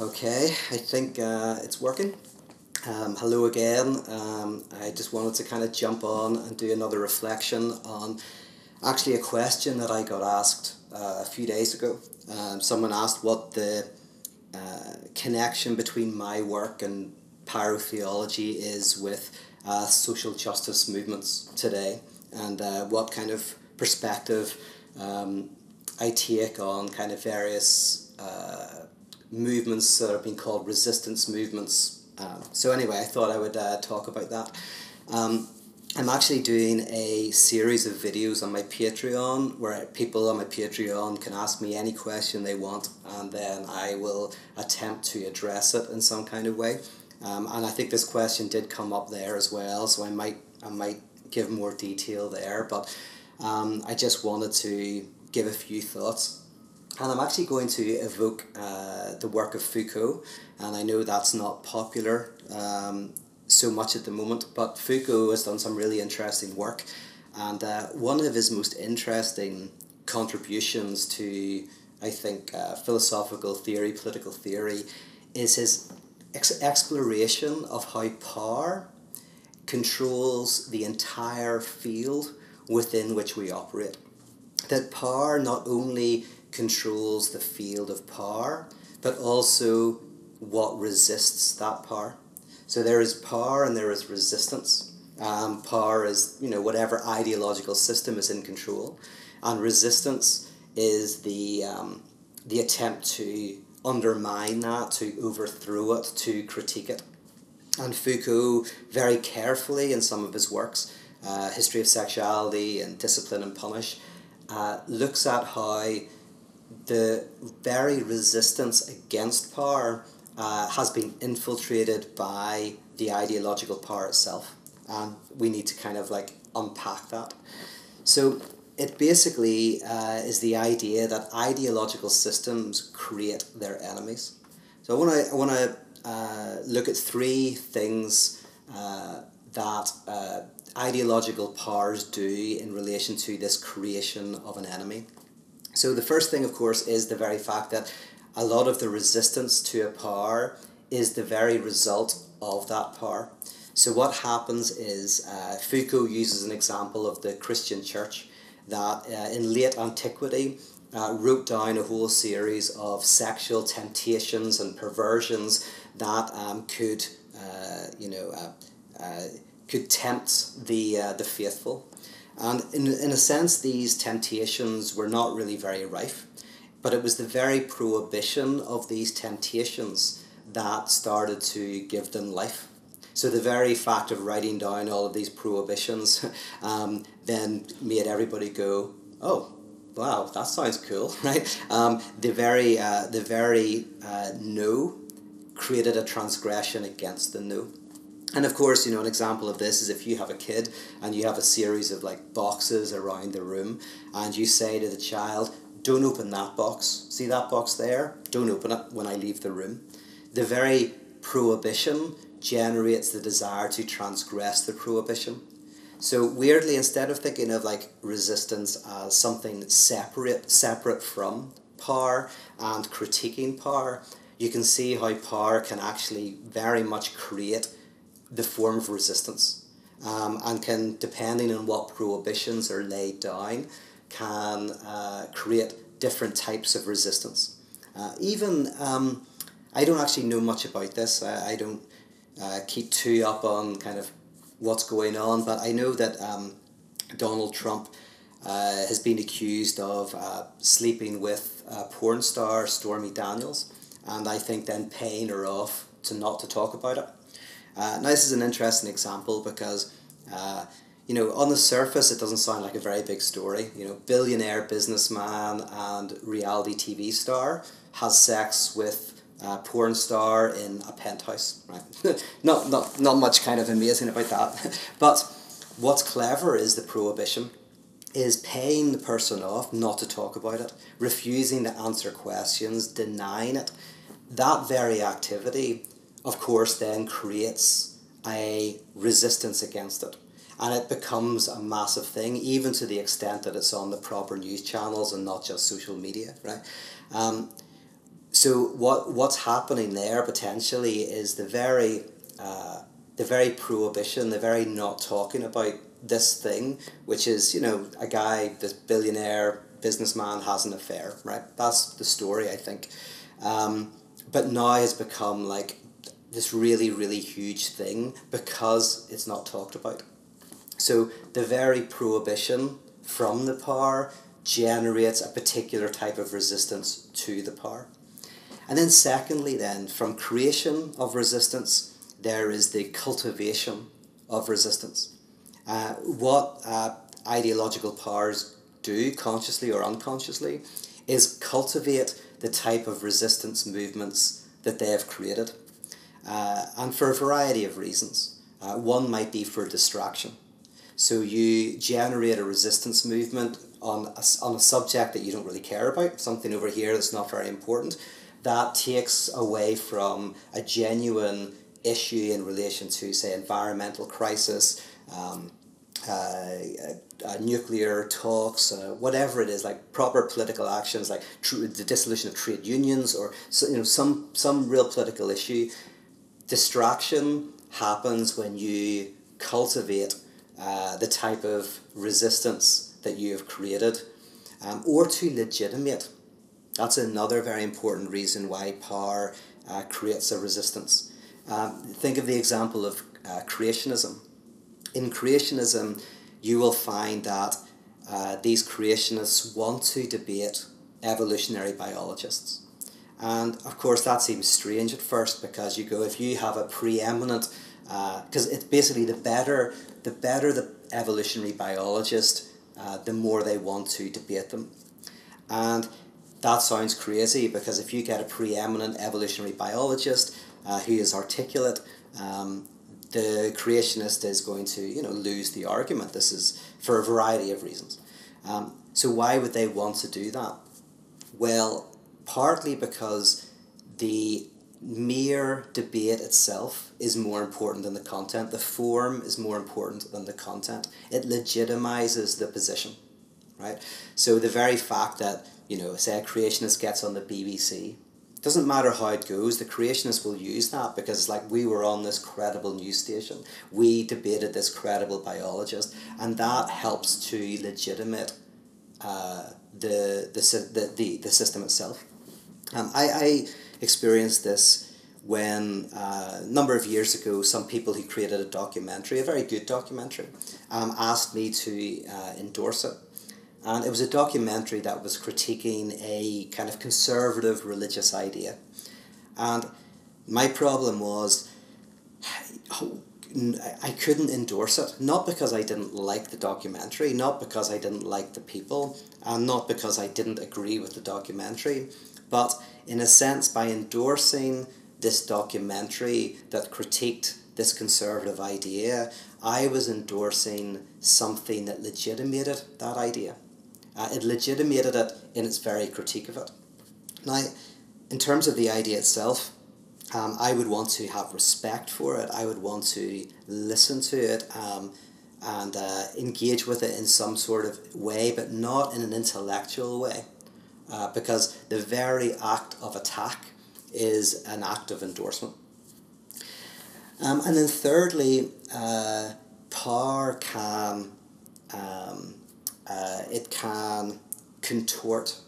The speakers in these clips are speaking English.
Okay, I think uh, it's working. Um, hello again. Um, I just wanted to kind of jump on and do another reflection on actually a question that I got asked uh, a few days ago. Um, someone asked what the uh, connection between my work and pyrotheology is with uh, social justice movements today and uh, what kind of perspective um, I take on kind of various uh, movements that have been called resistance movements. Um, so anyway, I thought I would uh, talk about that. Um, I'm actually doing a series of videos on my Patreon where people on my Patreon can ask me any question they want and then I will attempt to address it in some kind of way. Um, and I think this question did come up there as well, so I might I might give more detail there. But um, I just wanted to give a few thoughts. And I'm actually going to evoke uh, the work of Foucault, and I know that's not popular um, so much at the moment, but Foucault has done some really interesting work. And uh, one of his most interesting contributions to, I think, uh, philosophical theory, political theory, is his ex- exploration of how power controls the entire field within which we operate. That power not only controls the field of power, but also what resists that power. So there is power and there is resistance. Um, power is you know whatever ideological system is in control, and resistance is the um, the attempt to undermine that, to overthrow it, to critique it. And Foucault, very carefully in some of his works, uh, History of Sexuality and Discipline and Punish, uh, looks at how the very resistance against power uh, has been infiltrated by the ideological power itself. And we need to kind of like unpack that. So it basically uh, is the idea that ideological systems create their enemies. So I want to I want to uh, look at three things uh, that uh, ideological powers do in relation to this creation of an enemy. So the first thing, of course, is the very fact that a lot of the resistance to a power is the very result of that power. So what happens is uh, Foucault uses an example of the Christian church that uh, in late antiquity uh, wrote down a whole series of sexual temptations and perversions that um, could, uh, you know, uh, uh, could tempt the the faithful, and in in a sense, these temptations were not really very rife, but it was the very prohibition of these temptations that started to give them life. So the very fact of writing down all of these prohibitions um, then made everybody go, oh, wow, that sounds cool, right? Um, the very uh, the very uh, no created a transgression against the no. And of course, you know, an example of this is if you have a kid and you have a series of like boxes around the room and you say to the child, don't open that box. See that box there? Don't open it when I leave the room. The very prohibition generates the desire to transgress the prohibition. So weirdly, instead of thinking of like resistance as something separate separate from power and critiquing power, you can see how power can actually very much create the form of resistance. Um, and can, depending on what prohibitions are laid down, can uh, create different types of resistance. Uh, even, um, I don't actually know much about this. I, I don't uh, keep too up on kind of what's going on, but I know that um, Donald Trump uh, has been accused of uh, sleeping with uh, porn star Stormy Daniels, and I think then paying her off to not to talk about it. Uh, now this is an interesting example because uh, you know on the surface it doesn't sound like a very big story. You know, billionaire businessman and reality TV star has sex with uh, porn star in a penthouse. Right, not not not much kind of amazing about that, but what's clever is the prohibition is paying the person off not to talk about it, refusing to answer questions, denying it. That very activity, of course, then creates a resistance against it. And it becomes a massive thing, even to the extent that it's on the proper news channels and not just social media, right? Um, so what what's happening there potentially is the very uh, the very prohibition, the very not talking about this thing, which is you know a guy, this billionaire businessman has an affair, right? That's the story, I think. Um, but now has become like this really really huge thing because it's not talked about. So the very prohibition from the power generates a particular type of resistance to the power. And then secondly then from creation of resistance there is the cultivation of resistance. Uh, what uh, ideological powers do, consciously or unconsciously, is cultivate the type of resistance movements that they have created. Uh, and for a variety of reasons. Uh, one might be for distraction. So you generate a resistance movement on a, on a subject that you don't really care about, something over here that's not very important. That takes away from a genuine issue in relation to, say, environmental crisis, um, uh, uh, nuclear talks, uh, whatever it is, like proper political actions, like tr- the dissolution of trade unions, or so, you know some some real political issue. Distraction happens when you cultivate uh, the type of resistance that you have created, um, or to legitimate. That's another very important reason why power uh, creates a resistance. Um, think of the example of uh, creationism in creationism, you will find that uh, these creationists want to debate evolutionary biologists. And of course, that seems strange at first because you go, if you have a preeminent, because uh, it's basically the better, the better the evolutionary biologist, uh, the more they want to debate them. And that sounds crazy because if you get a preeminent evolutionary biologist uh, who is articulate, um, the creationist is going to you know lose the argument. This is for a variety of reasons. Um, so why would they want to do that? Well, partly because the mere debate itself is more important than the content. The form is more important than the content. It legitimizes the position, right? So the very fact that you know, say a creationist gets on the BBC doesn't matter how it goes, the creationists will use that because it's like we were on this credible news station, we debated this credible biologist, and that helps to legitimate uh, the, the, the, the, the system itself. Um, I, I experienced this when uh, a number of years ago, some people who created a documentary, a very good documentary, um, asked me to uh, endorse it and it was a documentary that was critiquing a kind of conservative religious idea. And my problem was I couldn't endorse it, not because I didn't like the documentary, not because I didn't like the people, and not because I didn't agree with the documentary, but in a sense, by endorsing this documentary that critiqued this conservative idea, I was endorsing something that legitimated that idea. Uh, it legitimated it in its very critique of it. Now, in terms of the idea itself, um, I would want to have respect for it. I would want to listen to it um, and uh, engage with it in some sort of way, but not in an intellectual way. Uh, because the very act of attack is an act of endorsement. Um, and then, thirdly, uh, power can um, uh, it can contort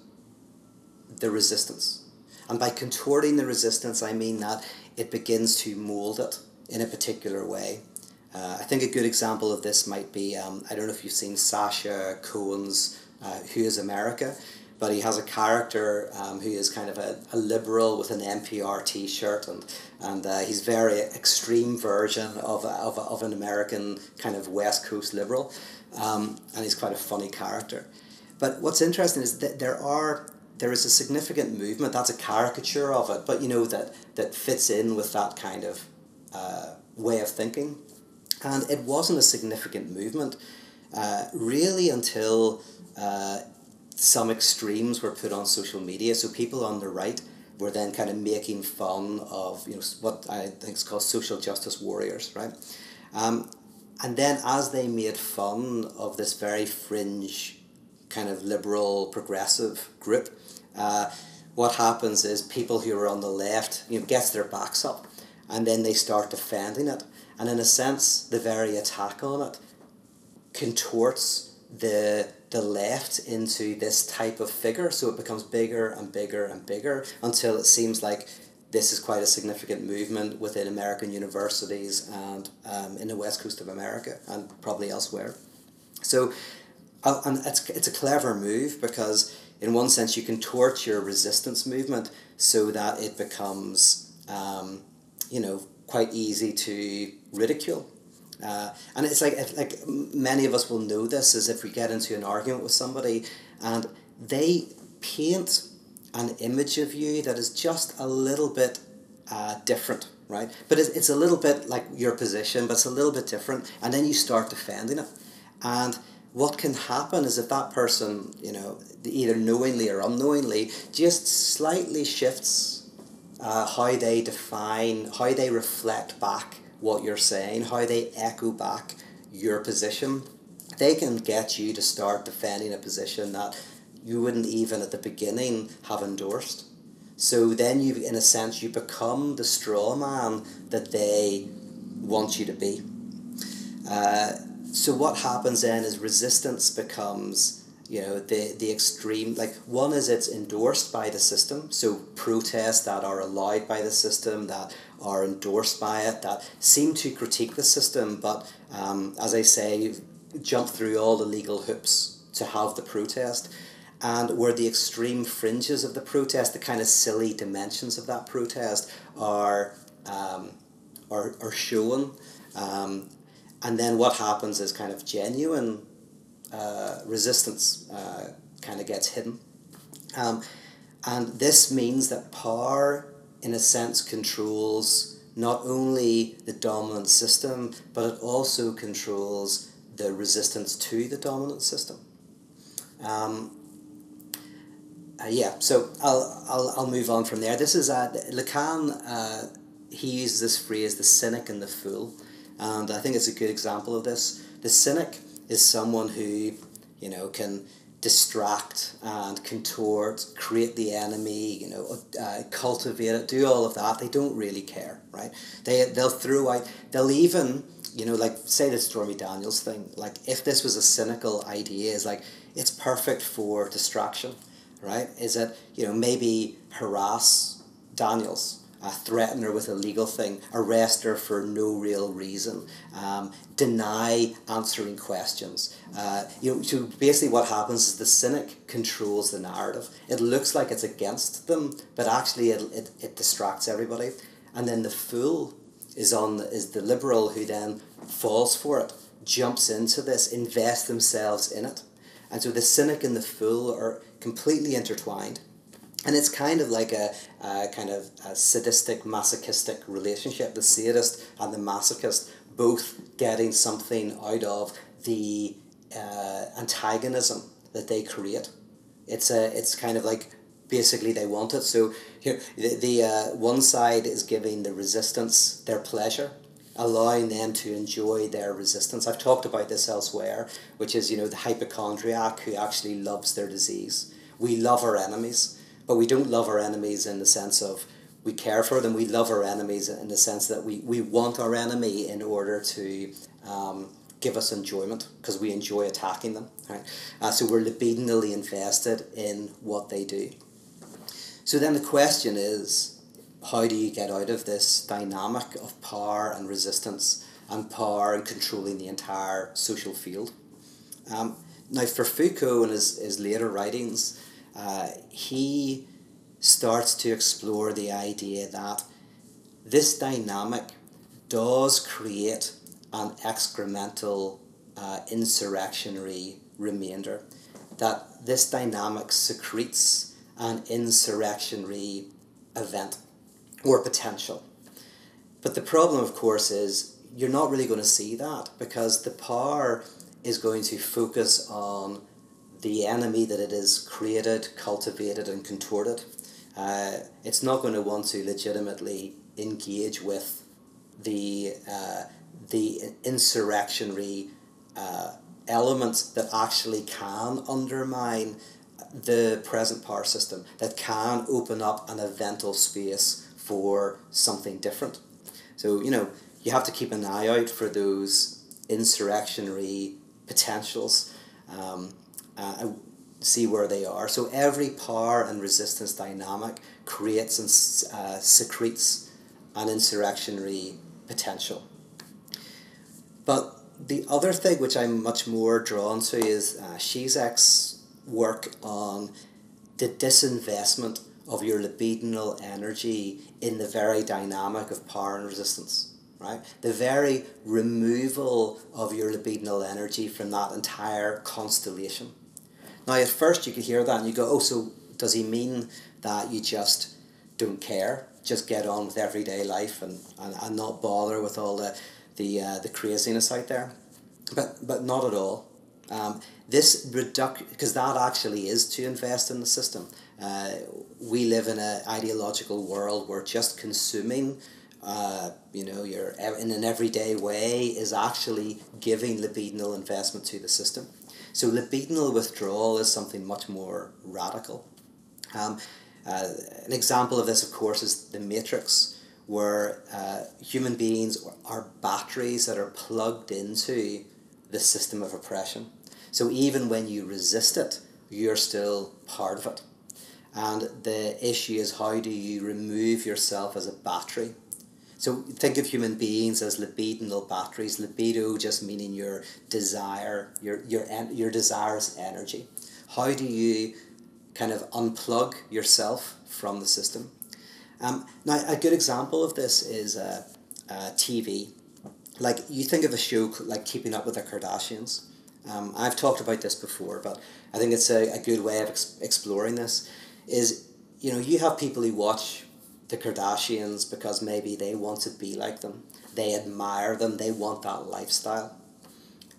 the resistance. And by contorting the resistance, I mean that it begins to mold it in a particular way. Uh, I think a good example of this might be um, I don't know if you've seen Sacha Cohen's uh, Who is America, but he has a character um, who is kind of a, a liberal with an NPR t shirt, and, and uh, he's very extreme version of, of, of an American kind of West Coast liberal um, and he's quite a funny character. But what's interesting is that there are there is a significant movement. That's a caricature of it, but you know that that fits in with that kind of uh, way of thinking, and it wasn't a significant movement uh, really until uh, some extremes were put on social media. So people on the right were then kind of making fun of you know what I think is called social justice warriors, right? Um, and then as they made fun of this very fringe kind of liberal progressive group, uh, what happens is people who are on the left, you know, gets their backs up, and then they start defending it, and in a sense, the very attack on it contorts the the left into this type of figure, so it becomes bigger and bigger and bigger until it seems like this is quite a significant movement within American universities and um, in the west coast of America and probably elsewhere. So, uh, and it's, it's a clever move because, in one sense, you can torch your resistance movement so that it becomes, um, you know, quite easy to ridicule. Uh, and it's like if, like many of us will know this is if we get into an argument with somebody and they paint an image of you that is just a little bit uh, different, right? But it's, it's a little bit like your position, but it's a little bit different, and then you start defending it. And what can happen is if that person, you know, either knowingly or unknowingly, just slightly shifts uh, how they define, how they reflect back what you're saying, how they echo back your position, they can get you to start defending a position that you wouldn't even at the beginning have endorsed. So then you, in a sense, you become the straw man that they want you to be. Uh, so what happens then is resistance becomes you know the the extreme like one is it's endorsed by the system so protests that are allowed by the system that are endorsed by it that seem to critique the system but um, as i say jump through all the legal hoops to have the protest and where the extreme fringes of the protest the kind of silly dimensions of that protest are um, are, are shown um, and then what happens is kind of genuine uh, resistance uh, kind of gets hidden. Um, and this means that power, in a sense, controls not only the dominant system, but it also controls the resistance to the dominant system. Um, uh, yeah, so I'll, I'll, I'll move on from there. This is uh, Lacan, uh, he uses this phrase, the cynic and the fool, and I think it's a good example of this. The cynic is someone who, you know, can distract and contort, create the enemy, you know, uh, cultivate it, do all of that. They don't really care, right? They they'll throw out. They'll even, you know, like say the Stormy Daniels thing. Like if this was a cynical idea, is like it's perfect for distraction, right? Is it you know maybe harass Daniels uh, threaten her with a legal thing, arrest her for no real reason, um, deny answering questions. Uh, you know, so basically, what happens is the cynic controls the narrative. It looks like it's against them, but actually, it, it, it distracts everybody. And then the fool is on is the liberal who then falls for it, jumps into this, invests themselves in it. And so the cynic and the fool are completely intertwined and it's kind of like a, kind of a sadistic masochistic relationship. The sadist and the masochist both getting something out of the uh, antagonism that they create. It's a it's kind of like basically they want it. So here the, the uh, one side is giving the resistance their pleasure allowing them to enjoy their resistance. I've talked about this elsewhere which is you know the hypochondriac who actually loves their disease. We love our enemies but we don't love our enemies in the sense of we care for them. We love our enemies in the sense that we, we want our enemy in order to um, give us enjoyment because we enjoy attacking them. Right? Uh, so we're libidinally invested in what they do. So then the question is how do you get out of this dynamic of power and resistance and power and controlling the entire social field? Um, now, for Foucault in his, his later writings, uh, he starts to explore the idea that this dynamic does create an excremental uh, insurrectionary remainder, that this dynamic secretes an insurrectionary event or potential. But the problem, of course, is you're not really going to see that because the power is going to focus on the enemy that it is created, cultivated, and contorted. Uh, it's not going to want to legitimately engage with the uh, the insurrectionary uh, elements that actually can undermine the present power system that can open up an eventual space for something different. So, you know, you have to keep an eye out for those insurrectionary potentials um, uh, see where they are. So, every power and resistance dynamic creates and uh, secretes an insurrectionary potential. But the other thing which I'm much more drawn to is uh, Zizek's work on the disinvestment of your libidinal energy in the very dynamic of power and resistance, right? The very removal of your libidinal energy from that entire constellation. Now, at first, you could hear that and you go, oh, so does he mean that you just don't care? Just get on with everyday life and, and, and not bother with all the, the, uh, the craziness out there? But, but not at all. Um, this reduction, because that actually is to invest in the system. Uh, we live in an ideological world where just consuming, uh, you know, your in an everyday way is actually giving libidinal investment to the system. So libidinal withdrawal is something much more radical. Um, uh, an example of this, of course, is the Matrix, where uh, human beings are batteries that are plugged into the system of oppression. So even when you resist it, you're still part of it. And the issue is how do you remove yourself as a battery? So think of human beings as libidinal batteries. Libido just meaning your desire, your your your desires energy. How do you kind of unplug yourself from the system? Um, now a good example of this is TV. Like you think of a show like Keeping Up with the Kardashians um, I've talked about this before, but I think it's a, a good way of ex- exploring this. Is you know you have people who watch the Kardashians because maybe they want to be like them, they admire them, they want that lifestyle.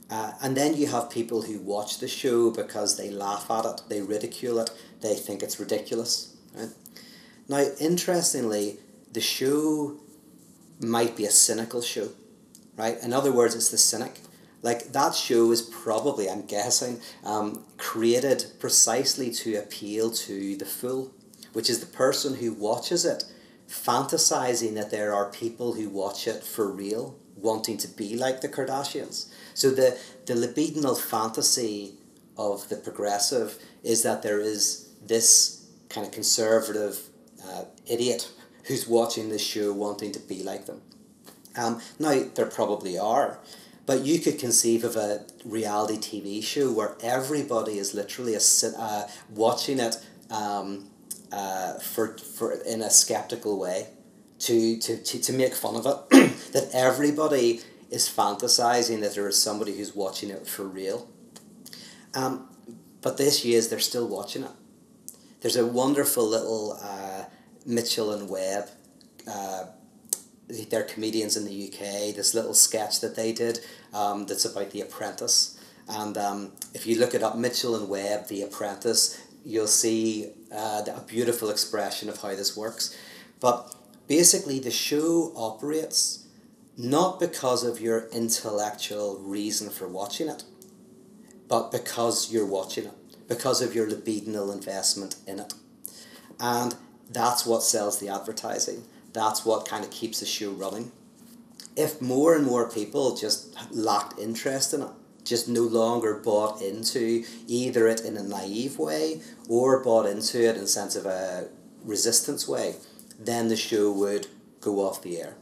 Uh, and then you have people who watch the show because they laugh at it, they ridicule it, they think it's ridiculous. Right? Now, interestingly, the show might be a cynical show, right? In other words, it's the cynic like that show is probably, I'm guessing, um, created precisely to appeal to the fool, which is the person who watches it, fantasizing that there are people who watch it for real, wanting to be like the Kardashians. So the, the libidinal fantasy of the progressive is that there is this kind of conservative uh, idiot who's watching this show wanting to be like them. Um, now, there probably are. But you could conceive of a reality TV show where everybody is literally a, uh, watching it um, uh, for, for in a skeptical way to, to, to, to make fun of it. that everybody is fantasizing that there is somebody who's watching it for real. Um, but this year, they're still watching it. There's a wonderful little uh, Mitchell and Webb uh, they're comedians in the UK. This little sketch that they did um, that's about The Apprentice. And um, if you look it up, Mitchell and Webb, The Apprentice, you'll see uh, a beautiful expression of how this works. But basically, the show operates not because of your intellectual reason for watching it, but because you're watching it, because of your libidinal investment in it. And that's what sells the advertising that's what kind of keeps the show running. If more and more people just lacked interest in it, just no longer bought into either it in a naive way or bought into it in a sense of a resistance way, then the show would go off the air.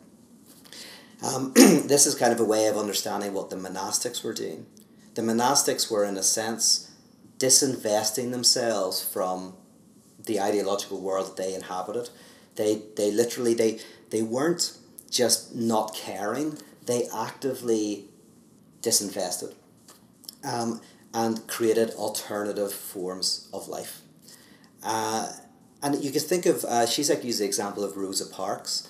Um, this is kind of a way of understanding what the monastics were doing. The monastics were, in a sense, disinvesting themselves from the ideological world that they inhabited they they literally they they weren't just not caring. They actively disinvested um, and created alternative forms of life. Uh, and you could think of, uh, like used the example of Rosa Parks.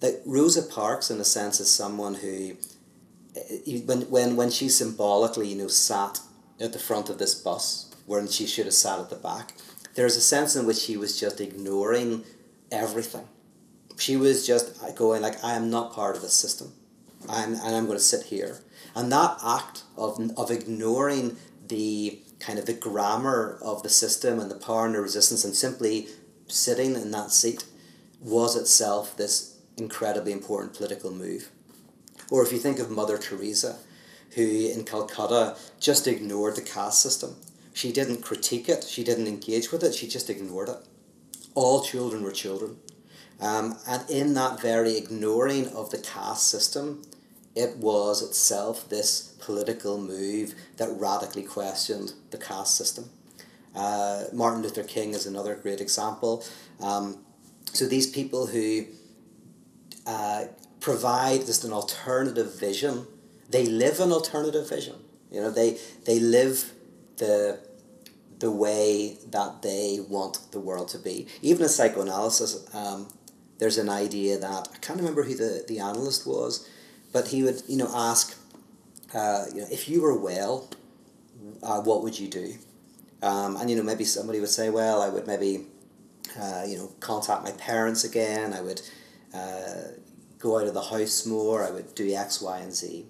That Rosa Parks, in a sense, is someone who, eh, when, when, when she symbolically, you know, sat at the front of this bus, when she should have sat at the back, there's a sense in which she was just ignoring everything. She was just going like, I am not part of the system. I'm, and I'm going to sit here. And that act of, of ignoring the kind of the grammar of the system and the power and the resistance, and simply sitting in that seat was itself this incredibly important political move. Or if you think of Mother Teresa, who in Calcutta just ignored the caste system. She didn't critique it, she didn't engage with it, she just ignored it. All children were children. Um, and in that very ignoring of the caste system, it was itself this political move that radically questioned the caste system. Uh, Martin Luther King is another great example. Um, so these people who uh, provide just an alternative vision, they live an alternative vision. You know, they they live the the way that they want the world to be. Even in psychoanalysis, um, there's an idea that I can't remember who the, the analyst was, but he would you know ask, uh, you know, if you were well, uh, what would you do? Um, and you know maybe somebody would say, well, I would maybe, uh, you know, contact my parents again. I would uh, go out of the house more. I would do X, Y, and Z.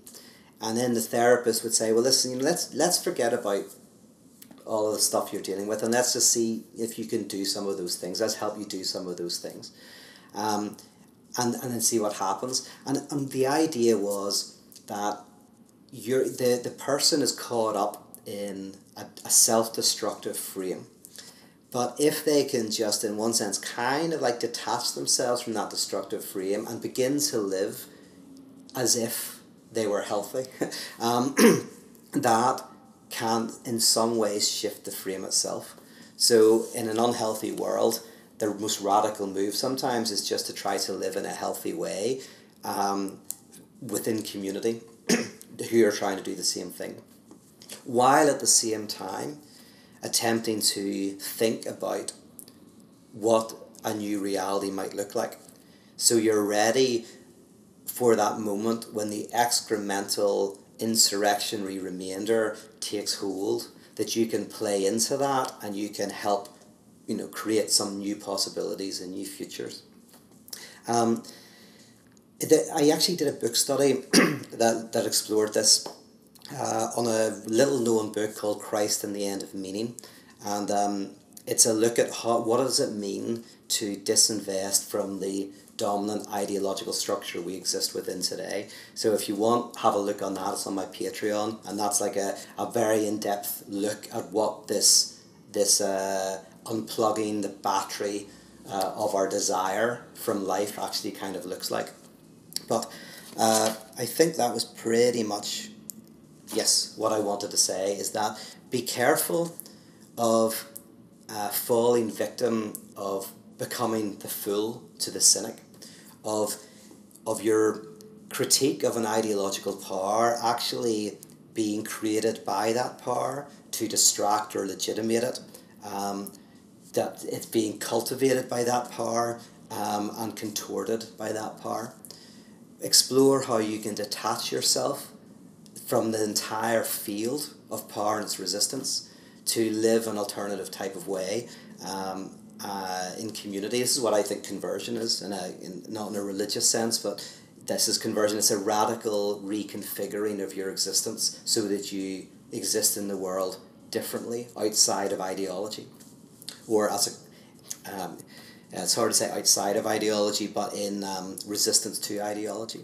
And then the therapist would say, well, listen, you know, let's let's forget about all of the stuff you're dealing with, and let's just see if you can do some of those things. Let's help you do some of those things. Um, and, and then see what happens. And, and the idea was that you're, the, the person is caught up in a, a self destructive frame. But if they can just, in one sense, kind of like detach themselves from that destructive frame and begin to live as if they were healthy, um, that can in some ways shift the frame itself. So, in an unhealthy world, the most radical move sometimes is just to try to live in a healthy way um, within community who are trying to do the same thing. While at the same time, attempting to think about what a new reality might look like. So you're ready for that moment when the excremental insurrectionary remainder takes hold, that you can play into that and you can help you know, create some new possibilities and new futures. Um, the, I actually did a book study that, that explored this uh, on a little known book called Christ and the End of Meaning. And um, it's a look at how, what does it mean to disinvest from the dominant ideological structure we exist within today. So if you want, have a look on that. It's on my Patreon, and that's like a, a very in depth look at what this this uh, unplugging the battery uh, of our desire from life actually kind of looks like. But uh, I think that was pretty much, yes, what I wanted to say is that be careful of uh, falling victim of becoming the fool to the cynic, of, of your critique of an ideological power actually being created by that power to distract or legitimate it. Um, that it's being cultivated by that power um, and contorted by that power. Explore how you can detach yourself from the entire field of power and its resistance to live an alternative type of way um, uh, in community. This is what I think conversion is, in a, in, not in a religious sense, but this is conversion. It's a radical reconfiguring of your existence so that you exist in the world differently outside of ideology or as a, um, it's hard to say outside of ideology, but in um, resistance to ideology.